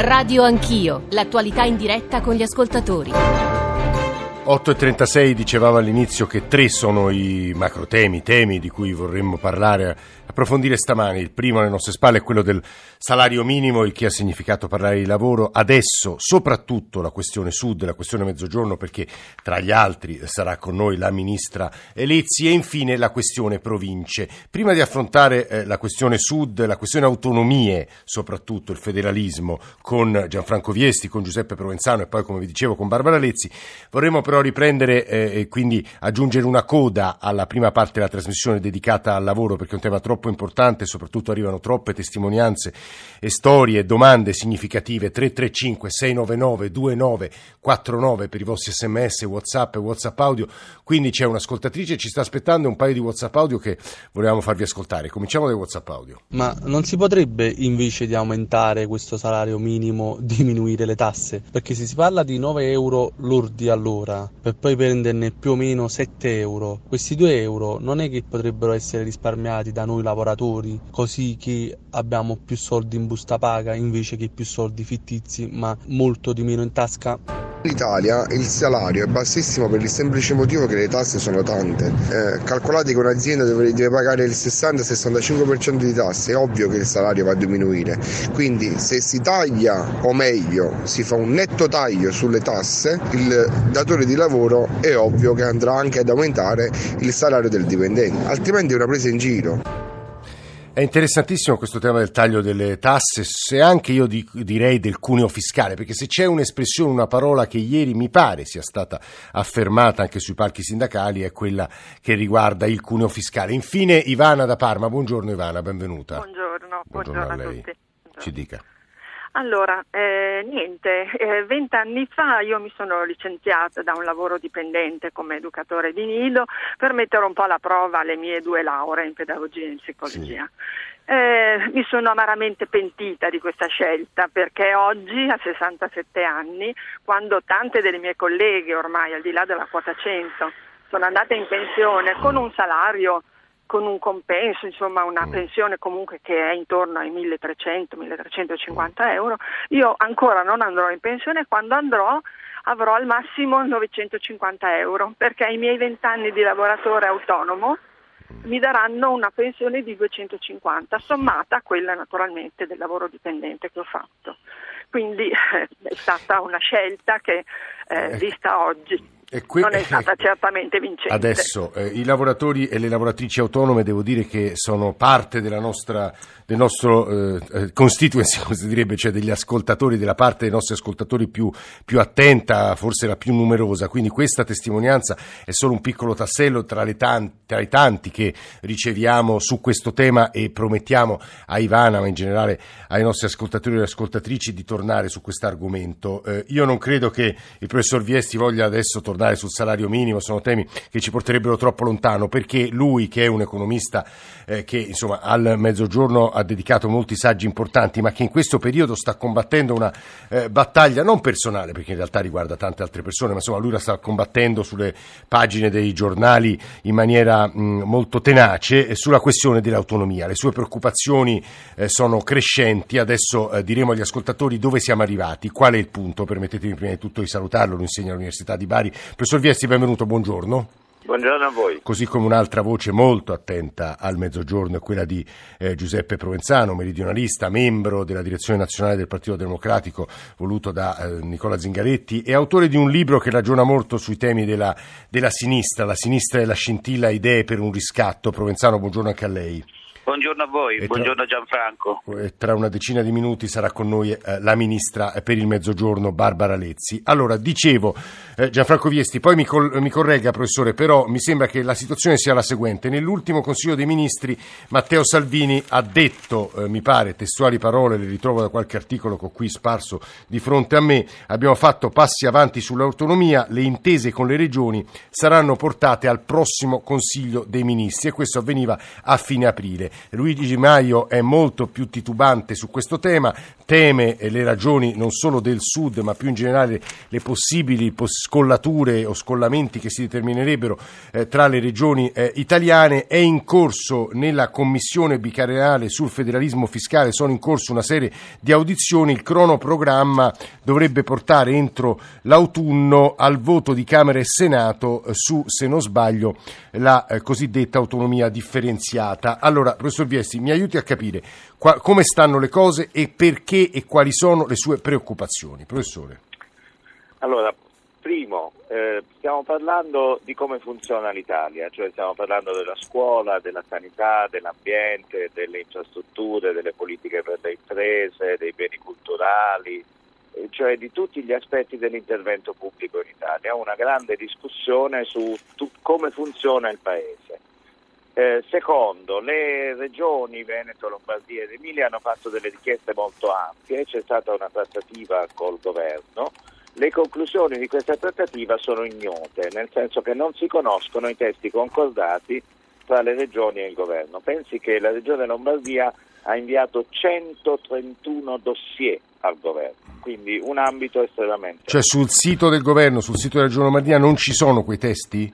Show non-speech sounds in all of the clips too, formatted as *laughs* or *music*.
Radio Anch'io, l'attualità in diretta con gli ascoltatori. 8.36 dicevamo all'inizio che tre sono i macro temi, temi di cui vorremmo parlare approfondire stamani. Il primo alle nostre spalle è quello del salario minimo, il che ha significato parlare di lavoro. Adesso soprattutto la questione sud, la questione mezzogiorno, perché tra gli altri sarà con noi la ministra Elezzi e infine la questione province. Prima di affrontare eh, la questione sud, la questione autonomie, soprattutto il federalismo, con Gianfranco Viesti, con Giuseppe Provenzano e poi, come vi dicevo, con Barbara Lezzi, vorremmo però riprendere eh, e quindi aggiungere una coda alla prima parte della trasmissione dedicata al lavoro, perché è un tema troppo troppo importante, soprattutto arrivano troppe testimonianze e storie, domande significative. 335 699 2949 per i vostri sms, whatsapp e whatsapp audio. Quindi c'è un'ascoltatrice, ci sta aspettando un paio di whatsapp audio che volevamo farvi ascoltare. Cominciamo dai whatsapp audio. Ma non si potrebbe invece di aumentare questo salario minimo diminuire le tasse? Perché se si parla di 9 euro lordi all'ora per poi prenderne più o meno 7 euro, questi 2 euro non è che potrebbero essere risparmiati da noi lavoratori, così che abbiamo più soldi in busta paga invece che più soldi fittizi, ma molto di meno in tasca. In Italia il salario è bassissimo per il semplice motivo che le tasse sono tante. Eh, calcolate che un'azienda deve, deve pagare il 60-65% di tasse, è ovvio che il salario va a diminuire. Quindi se si taglia, o meglio, si fa un netto taglio sulle tasse, il datore di lavoro è ovvio che andrà anche ad aumentare il salario del dipendente, altrimenti è una presa in giro. È interessantissimo questo tema del taglio delle tasse, se anche io di, direi del cuneo fiscale, perché se c'è un'espressione, una parola che ieri mi pare sia stata affermata anche sui palchi sindacali, è quella che riguarda il cuneo fiscale. Infine Ivana da Parma, buongiorno Ivana, benvenuta. Buongiorno, buongiorno, buongiorno a, a tutti. Ci dica. Allora, eh, niente, *laughs* eh, vent'anni fa io mi sono licenziata da un lavoro dipendente come educatore di nido per mettere un po' alla prova le mie due lauree in pedagogia e in psicologia. Sì. Eh, mi sono amaramente pentita di questa scelta perché oggi, a 67 anni, quando tante delle mie colleghe ormai al di là della quota 100 sono andate in pensione con un salario con un compenso, insomma una mm. pensione comunque che è intorno ai 1300-1350 euro, io ancora non andrò in pensione, quando andrò avrò al massimo 950 euro, perché i miei 20 anni di lavoratore autonomo mi daranno una pensione di 250, sommata a quella naturalmente del lavoro dipendente che ho fatto. Quindi eh, *laughs* è stata una scelta che, eh, eh vista oggi, Que- non è *laughs* stata certamente vincente. Adesso eh, i lavoratori e le lavoratrici autonome devo dire che sono parte della nostra, del nostro eh, eh constituency, *laughs* come si direbbe, cioè degli ascoltatori, della parte dei nostri ascoltatori più, più, attenta, forse la più numerosa. Quindi questa testimonianza è solo un piccolo tassello tra, tanti, tra i tanti che riceviamo su questo tema e promettiamo a Ivana, ma in generale ai nostri ascoltatori e ascoltatrici di tornare su questo argomento. Eh, io non credo che il professor Viesti voglia adesso tornare tornare sul salario minimo, sono temi che ci porterebbero troppo lontano, perché lui che è un economista eh, che insomma, al mezzogiorno ha dedicato molti saggi importanti, ma che in questo periodo sta combattendo una eh, battaglia non personale, perché in realtà riguarda tante altre persone, ma insomma lui la sta combattendo sulle pagine dei giornali in maniera mh, molto tenace sulla questione dell'autonomia. Le sue preoccupazioni eh, sono crescenti, adesso eh, diremo agli ascoltatori dove siamo arrivati, qual è il punto, permettetemi prima di tutto di salutarlo, lo insegna all'Università di Bari, Professor Viesti, benvenuto, buongiorno. Buongiorno a voi. Così come un'altra voce molto attenta al mezzogiorno è quella di eh, Giuseppe Provenzano, meridionalista, membro della direzione nazionale del Partito Democratico, voluto da eh, Nicola Zingaretti e autore di un libro che ragiona molto sui temi della, della sinistra, la sinistra e la scintilla idee per un riscatto. Provenzano, buongiorno anche a lei. Buongiorno a voi, e buongiorno tra, Gianfranco. Tra una decina di minuti sarà con noi eh, la ministra per il Mezzogiorno Barbara Lezzi. Allora, dicevo, eh, Gianfranco Viesti, poi mi, col, mi, corregga professore, però mi sembra che la situazione sia la seguente. Nell'ultimo Consiglio dei Ministri Matteo Salvini ha detto, eh, mi pare, testuali parole, le ritrovo da qualche articolo che ho qui sparso di fronte a me, abbiamo fatto passi avanti sull'autonomia, le intese con le regioni saranno portate al prossimo Consiglio dei Ministri e questo avveniva a fine aprile. Luigi Di Maio è molto più titubante su questo tema, teme le ragioni non solo del Sud ma più in generale le possibili scollature o scollamenti che si determinerebbero eh, tra le regioni eh, italiane. È in corso nella commissione bicamerale sul federalismo fiscale, sono in corso una serie di audizioni, il cronoprogramma dovrebbe portare entro l'autunno al voto di Camera e Senato eh, su, se non sbaglio, la eh, cosiddetta autonomia differenziata. Allora, professor Viesti, mi aiuti a capire qua, come stanno le cose e perché e quali sono le sue preoccupazioni. Professore. Allora, primo, eh, stiamo parlando di come funziona l'Italia, cioè stiamo parlando della scuola, della sanità, dell'ambiente, delle infrastrutture, delle politiche per le imprese, dei beni culturali, eh, cioè di tutti gli aspetti dell'intervento pubblico in Italia, una grande discussione su tu- come funziona il Paese. Eh, secondo, le regioni Veneto, Lombardia ed Emilia hanno fatto delle richieste molto ampie, c'è stata una trattativa col governo, le conclusioni di questa trattativa sono ignote, nel senso che non si conoscono i testi concordati tra le regioni e il governo. Pensi che la regione Lombardia ha inviato 131 dossier al governo quindi un ambito estremamente... Cioè sul sito del governo, sul sito della Regione Lombardia non ci sono quei testi?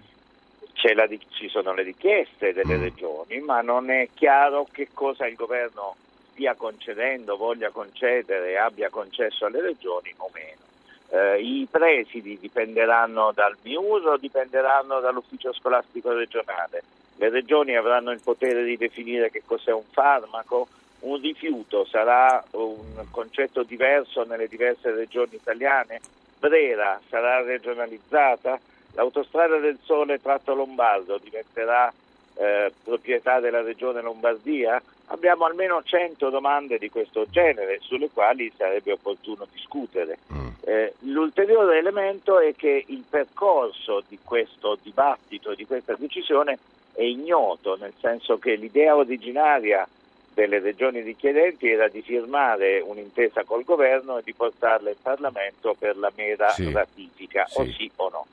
La, ci sono le richieste delle mm. regioni, ma non è chiaro che cosa il governo stia concedendo, voglia concedere, abbia concesso alle regioni o meno. Eh, I presidi dipenderanno dal MIUR dipenderanno dall'ufficio scolastico regionale. Le regioni avranno il potere di definire che cos'è un farmaco, un rifiuto sarà un concetto diverso nelle diverse regioni italiane? Brera sarà regionalizzata? L'autostrada del Sole tratto Lombardo diventerà eh, proprietà della regione Lombardia? Abbiamo almeno 100 domande di questo genere sulle quali sarebbe opportuno discutere. Mm. Eh, l'ulteriore elemento è che il percorso di questo dibattito, di questa decisione è ignoto, nel senso che l'idea originaria delle regioni richiedenti era di firmare un'intesa col governo e di portarla in Parlamento per la mera sì. ratifica, sì. o sì o no.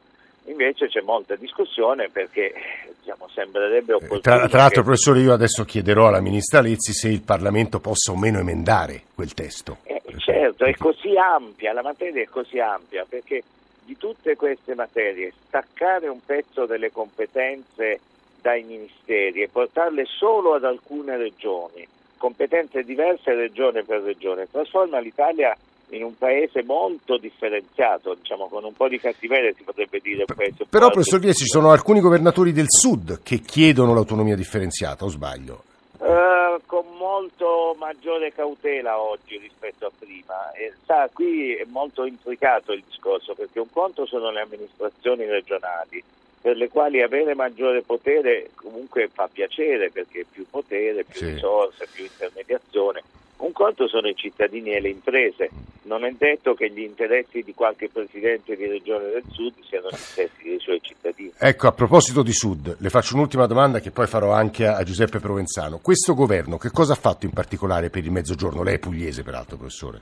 Invece c'è molta discussione perché diciamo, sembrerebbe opportuno. Tra, tra l'altro, che... professore, io adesso chiederò alla ministra Lezzi se il Parlamento possa o meno emendare quel testo. Eh, certo, è così ampia, la materia è così ampia perché di tutte queste materie staccare un pezzo delle competenze dai ministeri e portarle solo ad alcune regioni, competenze diverse regione per regione, trasforma l'Italia in un paese molto differenziato, diciamo con un po' di cattiveria si potrebbe dire. Però, professor Viesi, ci sono alcuni governatori del Sud che chiedono l'autonomia differenziata, o sbaglio? Uh, con molto maggiore cautela oggi rispetto a prima. E, sa, qui è molto intricato il discorso perché un conto sono le amministrazioni regionali per le quali avere maggiore potere comunque fa piacere perché più potere, più sì. risorse, più intermediazione. Un conto sono i cittadini e le imprese. Non è detto che gli interessi di qualche presidente di regione del Sud siano gli stessi dei suoi cittadini. Ecco, a proposito di Sud, le faccio un'ultima domanda che poi farò anche a Giuseppe Provenzano. Questo governo che cosa ha fatto in particolare per il Mezzogiorno? Lei è pugliese, peraltro, professore.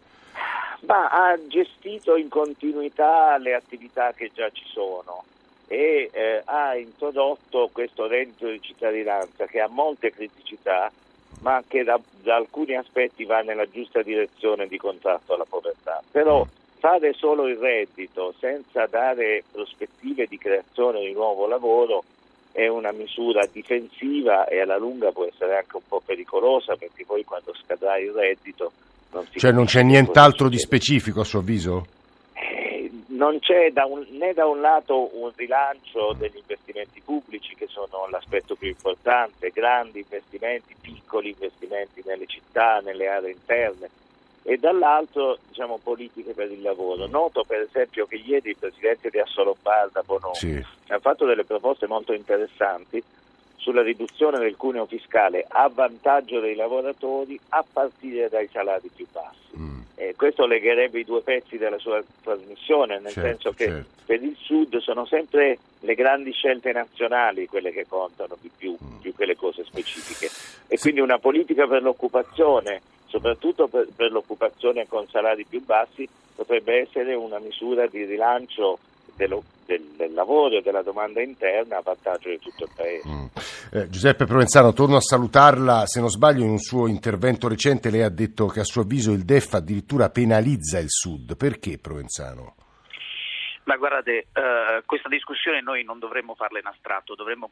Ma ha gestito in continuità le attività che già ci sono e eh, ha introdotto questo reddito di cittadinanza che ha molte criticità ma che da, da, alcuni aspetti va nella giusta direzione di contrasto alla povertà. Però fare solo il reddito senza dare prospettive di creazione di nuovo lavoro è una misura difensiva e alla lunga può essere anche un po' pericolosa perché poi quando scadrà il reddito non si Cioè non c'è nient'altro di specifico a suo avviso? Non c'è da un, né da un lato un rilancio degli investimenti pubblici che sono l'aspetto più importante, grandi investimenti, piccoli investimenti nelle città, nelle aree interne e dall'altro diciamo, politiche per il lavoro. Noto per esempio che ieri il presidente di Assolombarda Bonomi sì. ha fatto delle proposte molto interessanti sulla riduzione del cuneo fiscale a vantaggio dei lavoratori a partire dai salari più bassi. Mm. Eh, questo legherebbe i due pezzi della sua trasmissione, nel certo, senso che certo. per il Sud sono sempre le grandi scelte nazionali quelle che contano di più, mm. più che le cose specifiche. E sì. quindi una politica per l'occupazione, soprattutto per, per l'occupazione con salari più bassi, potrebbe essere una misura di rilancio dello, del, del, lavoro e della domanda interna a vantaggio di tutto il Paese. Mm. Eh, Giuseppe Provenzano, torno a salutarla. Se non sbaglio, in un suo intervento recente lei ha detto che a suo avviso il DEF addirittura penalizza il Sud. Perché Provenzano? Ma guardate, uh, questa discussione noi non dovremmo farla in astratto, dovremmo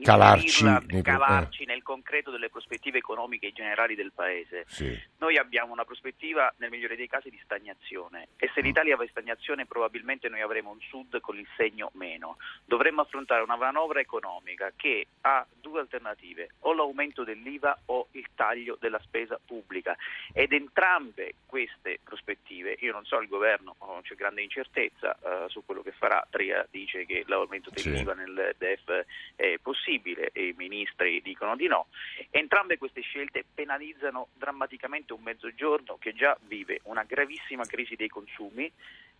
calarci, calarci eh. nel concreto delle prospettive economiche generali del Paese. Sì. Noi abbiamo una prospettiva, nel migliore dei casi, di stagnazione e se mm. l'Italia va in stagnazione probabilmente noi avremo un Sud con il segno meno. Dovremmo affrontare una manovra economica che ha due alternative, o l'aumento dell'IVA o il taglio della spesa pubblica ed entrambe queste prospettive, io non so il governo, c'è grande incertezza uh, su quello che farà. Tria dice che l'aumento dell'IVA sì. nel DEF è possibile e i ministri dicono di no. Entrambe queste scelte penalizzano drammaticamente un mezzogiorno che già vive una gravissima crisi dei consumi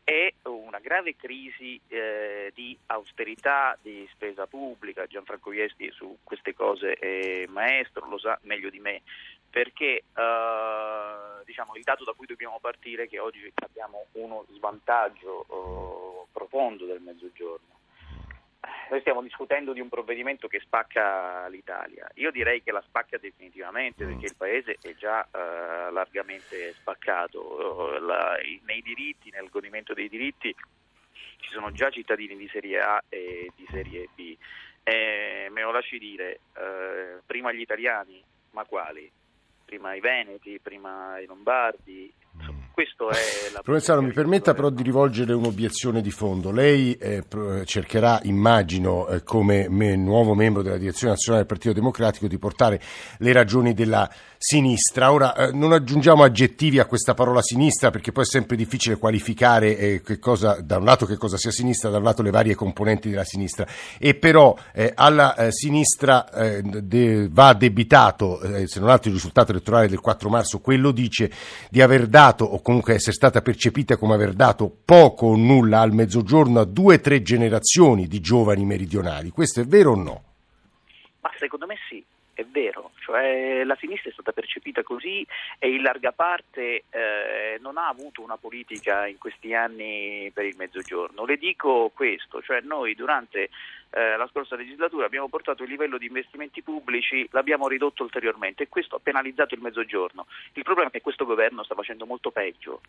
e una grave crisi eh, di austerità, di spesa pubblica. Gianfranco Viesti su queste cose è maestro, lo sa meglio di me, perché eh, diciamo, il dato da cui dobbiamo partire è che oggi abbiamo uno svantaggio eh, profondo del mezzogiorno noi stiamo discutendo di un provvedimento che spacca l'Italia. Io direi che la spacca definitivamente mm. perché il Paese è già uh, largamente spaccato. La, nei diritti, nel godimento dei diritti, ci sono già cittadini di serie A e di serie B. E, me lo lasci dire, uh, prima gli italiani, ma quali? Prima i veneti, prima i lombardi, questo è la Professore, mi permetta però di rivolgere un'obiezione di fondo. Lei eh, cercherà, immagino, eh, come me, nuovo membro della direzione nazionale del Partito Democratico, di portare le ragioni della sinistra. Ora, eh, non aggiungiamo aggettivi a questa parola sinistra perché poi è sempre difficile qualificare eh, che cosa, da un lato che cosa sia sinistra, da un lato le varie componenti della sinistra. E però eh, alla eh, sinistra de, va addebitato, se non altro il risultato elettorale del 4 marzo, quello dice di aver dato o comunque essere stata percepita come aver dato poco o nulla al mezzogiorno a due o tre generazioni di giovani meridionali. Questo è vero o no? Ma secondo me sì, è vero, cioè la sinistra è stata percepita così e in larga parte eh, non ha avuto una politica in questi anni per il mezzogiorno. Le dico questo, cioè noi durante eh, la scorsa legislatura abbiamo portato il livello di investimenti pubblici, l'abbiamo ridotto ulteriormente e questo ha penalizzato il mezzogiorno. Il problema è che questo governo sta facendo molto peggio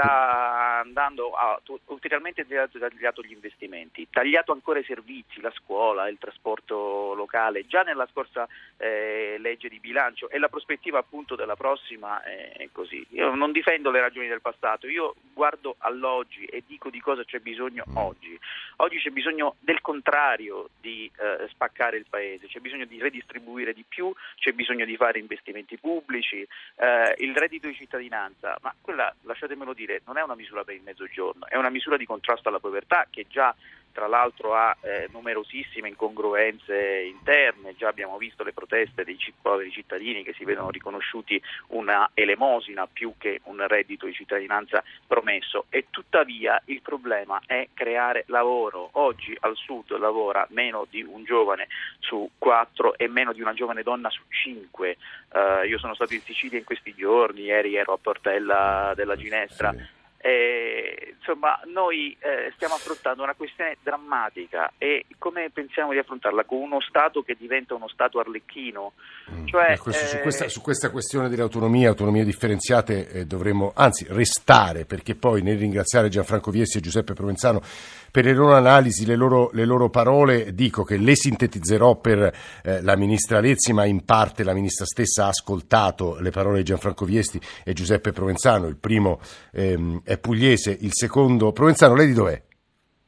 sta andando a ulteriormente tagliato gli investimenti, tagliato ancora i servizi, la scuola, il trasporto locale, già nella scorsa eh, legge di bilancio e la prospettiva appunto della prossima è così. Io non difendo le ragioni del passato, io guardo all'oggi e dico di cosa c'è bisogno oggi. Oggi c'è bisogno del contrario di eh, spaccare il paese, c'è bisogno di redistribuire di più, c'è bisogno di fare investimenti pubblici, eh, il reddito di cittadinanza, ma quella lasciatemelo dire dire, non è una misura per il mezzogiorno, è una misura di contrasto alla povertà che già tra l'altro ha eh, numerosissime incongruenze interne, già abbiamo visto le proteste dei poveri cittadini che si vedono riconosciuti una elemosina più che un reddito di cittadinanza promesso e tuttavia il problema è creare lavoro. Oggi al sud lavora meno di un giovane su quattro e meno di una giovane donna su cinque. Uh, io sono stato in Sicilia in questi giorni, ieri ero a Portella della Ginestra. Sì eh, insomma, noi eh, stiamo affrontando una questione drammatica e come pensiamo di affrontarla? Con uno Stato che diventa uno Stato arlecchino? Mm. Cioè, questo, su, questa, su, questa, questione delle autonomie, autonomie differenziate eh, dovremmo anzi restare perché poi nel ringraziare Gianfranco Viesti e Giuseppe Provenzano per le loro analisi, le loro, le loro parole, dico che le sintetizzerò per eh, la ministra Lezzi, ma in parte la ministra stessa ha ascoltato le parole di Gianfranco Viesti e Giuseppe Provenzano. Il primo ehm, è pugliese, il secondo... Provenzano, lei di dov'è?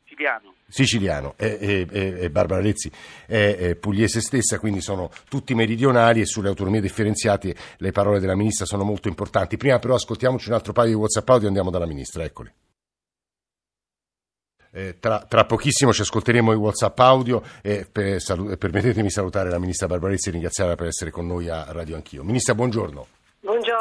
Siciliano siciliano e, e, e, Barbara Lezzi è, pugliese stessa, quindi sono tutti meridionali e sulle autonomie differenziate le parole della ministra sono molto importanti. Prima però ascoltiamoci un altro paio di WhatsApp audio e andiamo dalla ministra, eccoli. Eh, tra, tra, pochissimo ci ascolteremo i WhatsApp audio e per, salu- permettetemi salutare la ministra Barbarezzi e ringraziarla per essere con noi a Radio Anch'io. Ministra, buongiorno.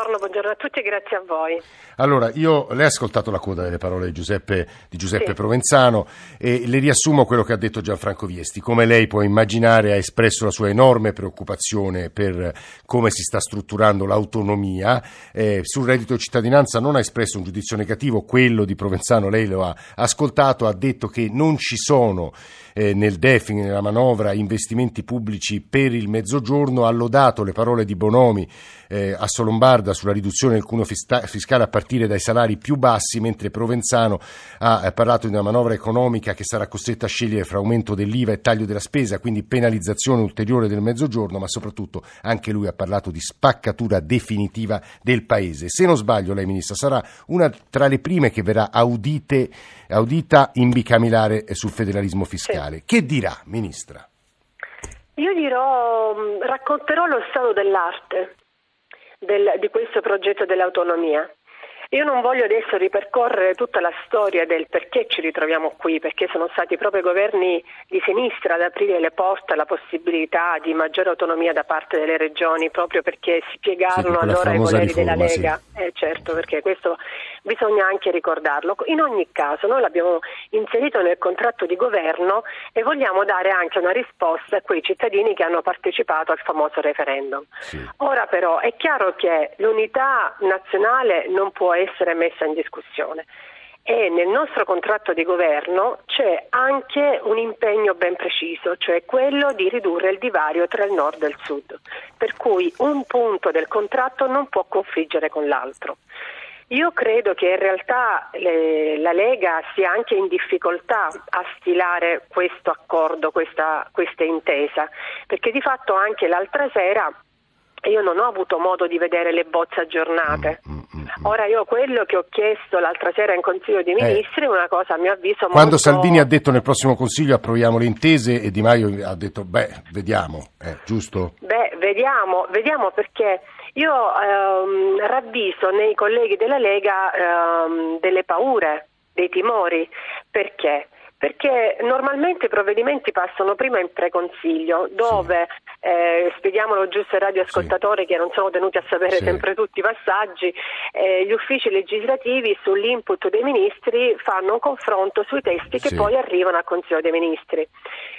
Buongiorno. buongiorno, a tutti e grazie a voi. Allora, io lei ha ascoltato la coda delle parole di Giuseppe, di Giuseppe sì. Provenzano e le riassumo quello che ha detto Gianfranco Viesti. Come lei può immaginare ha espresso la sua enorme preoccupazione per come si sta strutturando l'autonomia. Eh, sul reddito di cittadinanza non ha espresso un giudizio negativo, quello di Provenzano lei lo ha ascoltato, ha detto che non ci sono eh, nel DEF, nella manovra, investimenti pubblici per il mezzogiorno, ha lodato le parole di Bonomi eh, a Solombarda sulla riduzione del cuneo fiscale a partire dai salari più bassi, mentre Provenzano ha eh, parlato di una manovra economica che sarà costretta a scegliere fra aumento dell'IVA e taglio della spesa, quindi penalizzazione ulteriore del mezzogiorno, ma soprattutto anche lui ha parlato di spaccatura definitiva del paese. Se non sbaglio, lei Ministra sarà una tra le prime che verrà audite, audita in bicamilare sul federalismo fiscale. Sì. Che dirà, Ministra? Io dirò, mm, racconterò lo stato dell'arte del, di questo progetto dell'autonomia. Io non voglio adesso ripercorrere tutta la storia del perché ci ritroviamo qui, perché sono stati proprio i governi di sinistra ad aprire le porte alla possibilità di maggiore autonomia da parte delle regioni, proprio perché si piegarono sì, allora ai voleri riforma, della Lega. Sì. Eh, certo, perché questo bisogna anche ricordarlo. In ogni caso noi l'abbiamo inserito nel contratto di governo e vogliamo dare anche una risposta a quei cittadini che hanno partecipato al famoso referendum. Sì. Ora però è chiaro che l'unità nazionale non può essere messa in discussione e nel nostro contratto di governo c'è anche un impegno ben preciso, cioè quello di ridurre il divario tra il nord e il sud, per cui un punto del contratto non può confliggere con l'altro. Io credo che in realtà le, la Lega sia anche in difficoltà a stilare questo accordo, questa, questa intesa, perché di fatto anche l'altra sera io non ho avuto modo di vedere le bozze aggiornate. Mm, mm, mm, Ora io quello che ho chiesto l'altra sera in Consiglio dei eh. Ministri è una cosa a mio avviso Quando molto... Salvini ha detto nel prossimo Consiglio approviamo le intese e Di Maio ha detto beh, vediamo, eh, giusto? Beh, vediamo, vediamo perché io ehm, ravviso nei colleghi della Lega ehm, delle paure, dei timori. Perché? Perché normalmente i provvedimenti passano prima in preconsiglio, dove sì eh, spieghiamolo giusto ai radioascoltatori sì. che non sono tenuti a sapere sì. sempre tutti i passaggi, eh, gli uffici legislativi sull'input dei ministri fanno un confronto sui testi che poi arrivano al Consiglio dei Ministri.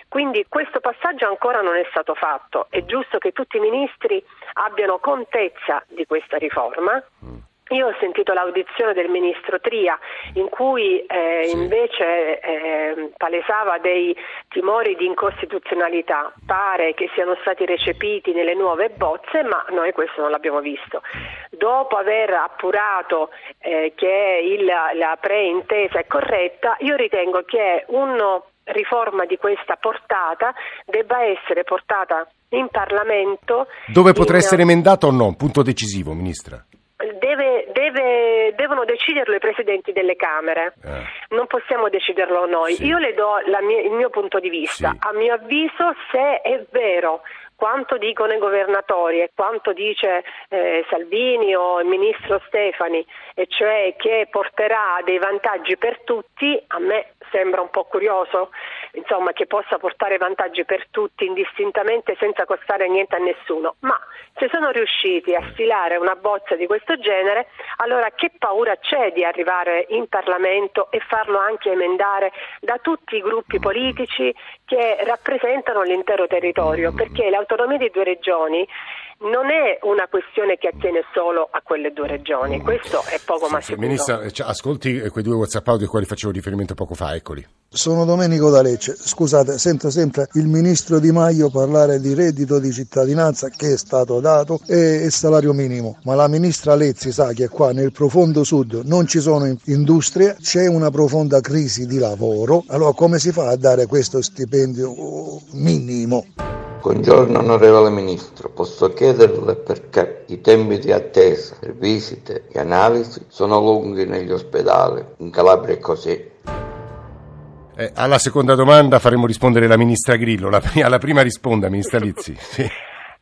Quindi questo passaggio ancora non è stato fatto, è giusto che tutti i ministri abbiano contezza di questa riforma. Mm io ho sentito l'audizione del ministro Tria in cui eh, sì. invece eh, palesava dei timori di incostituzionalità, pare che siano stati recepiti nelle nuove bozze, ma noi questo non l'abbiamo visto. Dopo aver appurato eh, che il, la preintesa è corretta, io ritengo che una riforma di questa portata debba essere portata in Parlamento. Dove potrà in... essere emendata o no? Punto decisivo, Ministra deve, deve, devono deciderlo i presidenti delle Camere, eh. non possiamo deciderlo noi. Sì. Io le do mia, il mio punto di vista. Sì. A mio avviso, se è vero quanto dicono i governatori e quanto dice eh, Salvini o il ministro Stefani, e cioè che porterà dei vantaggi per tutti, a me sembra un po' curioso insomma, che possa portare vantaggi per tutti indistintamente senza costare niente a nessuno, ma se sono riusciti a stilare una bozza di questo genere, allora che paura c'è di arrivare in Parlamento e farlo anche emendare da tutti i gruppi politici che rappresentano l'intero territorio, perché l'autonomia di due regioni non è una questione che attiene solo a quelle due regioni, questo è poco ma sicuro. Ministra, ascolti quei due WhatsApp audio ai quali facevo riferimento poco fa, eccoli. Sono Domenico da Lecce, scusate, sento sempre il ministro Di Maio parlare di reddito di cittadinanza che è stato dato e salario minimo, ma la ministra Lezzi sa che qua nel profondo sud non ci sono industrie, c'è una profonda crisi di lavoro, allora come si fa a dare questo stipendio minimo? Buongiorno onorevole Ministro, posso chiederle perché i tempi di attesa per visite e analisi sono lunghi negli ospedali, in Calabria è così. Eh, alla seconda domanda faremo rispondere la Ministra Grillo, la, alla prima risponda Ministra Lizzi. *laughs* Sì.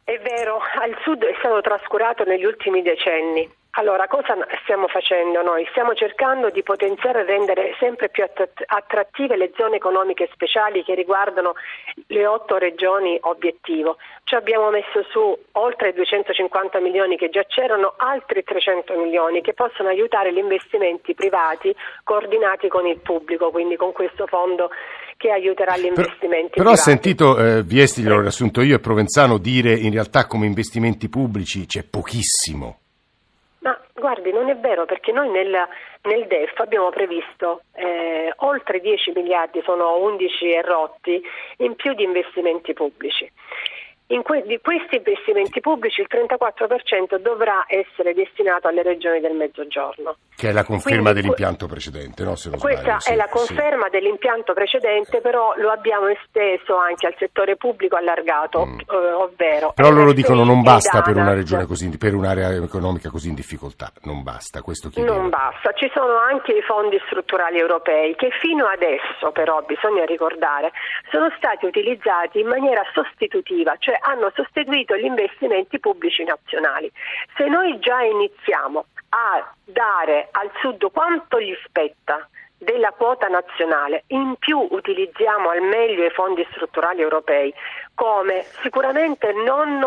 È vero, al Sud è stato trascurato negli ultimi decenni Allora, cosa stiamo facendo noi? Stiamo cercando di potenziare e rendere sempre più attrattive le zone economiche speciali che riguardano le otto regioni obiettivo. Ci abbiamo messo su oltre 250 milioni che già c'erano, altri 300 milioni che possono aiutare gli investimenti privati coordinati con il pubblico, quindi con questo fondo che aiuterà gli investimenti però, però privati. ho sentito eh, Viesti, l'ho riassunto io e Provenzano dire in realtà come investimenti pubblici c'è pochissimo. Guardi, non è vero perché noi nel, nel DEF abbiamo previsto eh, oltre 10 miliardi, sono 11 e rotti, in più di investimenti pubblici. Que- di questi investimenti pubblici il 34% dovrà essere destinato alle regioni del Mezzogiorno. Che è la conferma Quindi, dell'impianto precedente, no? questa sbaglio, sì, è la conferma sì. dell'impianto precedente, però lo abbiamo esteso anche al settore pubblico allargato, mm. eh, ovvero... Però loro dicono non basta per una regione così, per un'area economica così in difficoltà, non basta, questo chiedeva. Non basta, ci sono anche i fondi strutturali europei che fino adesso però, bisogna ricordare, sono stati utilizzati in maniera sostitutiva, cioè hanno sostituito gli investimenti pubblici nazionali. Se noi già iniziamo a dare al Sud quanto gli spetta della quota nazionale, in più utilizziamo al meglio i fondi strutturali europei, come sicuramente non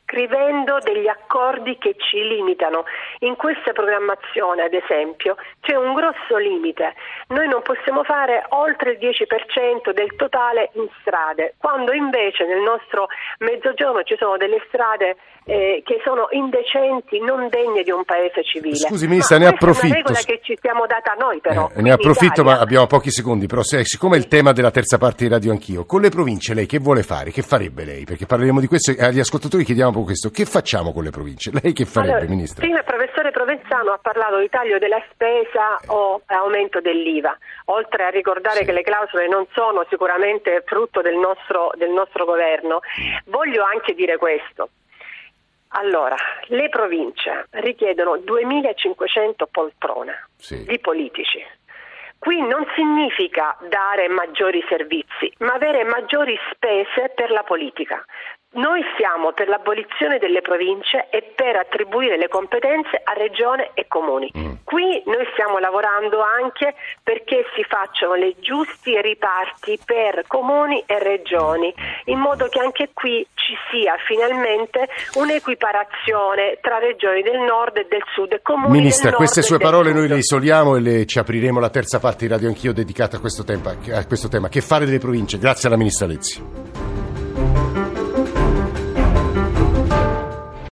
scrivendo degli accordi che ci limitano. In questa programmazione, ad esempio, c'è un grosso limite. Noi non possiamo fare oltre il 10% del totale in strade, quando invece nel nostro mezzogiorno ci sono delle strade eh, che sono indecenti, non degne di un paese civile. Scusi Ministra, ne approfitto. È una regola che ci siamo data noi però. Eh, ne approfitto, Italia. ma abbiamo pochi secondi, però se, siccome è il tema della terza parte di Radio Anch'io, con le province lei che vuole fare? Che farebbe lei? Perché parleremo di questo e agli ascoltatori chiediamo proprio questo. Che facciamo con le province? Lei che farebbe, allora, Ministra? Prima il professore Provenzano ha parlato di taglio della spesa o aumento dell'IVA, oltre a ricordare sì. che le clausole non sono sicuramente frutto del nostro, del nostro governo. Voglio anche dire questo. Allora, le province richiedono 2500 poltrone sì. di politici. Qui non significa dare maggiori servizi, ma avere maggiori spese per la politica. Noi siamo per l'abolizione delle province e per attribuire le competenze a regione e comuni. Mm. Qui noi stiamo lavorando anche perché si facciano le giusti riparti per comuni e regioni, in modo che anche qui ci sia finalmente un'equiparazione tra regioni del nord e del sud e comuni Ministra, queste sue parole noi le isoliamo e le, ci apriremo la terza parte di Radio Anch'io dedicata a questo, tempo, a questo tema. Che fare delle province? Grazie alla Ministra Lezzi.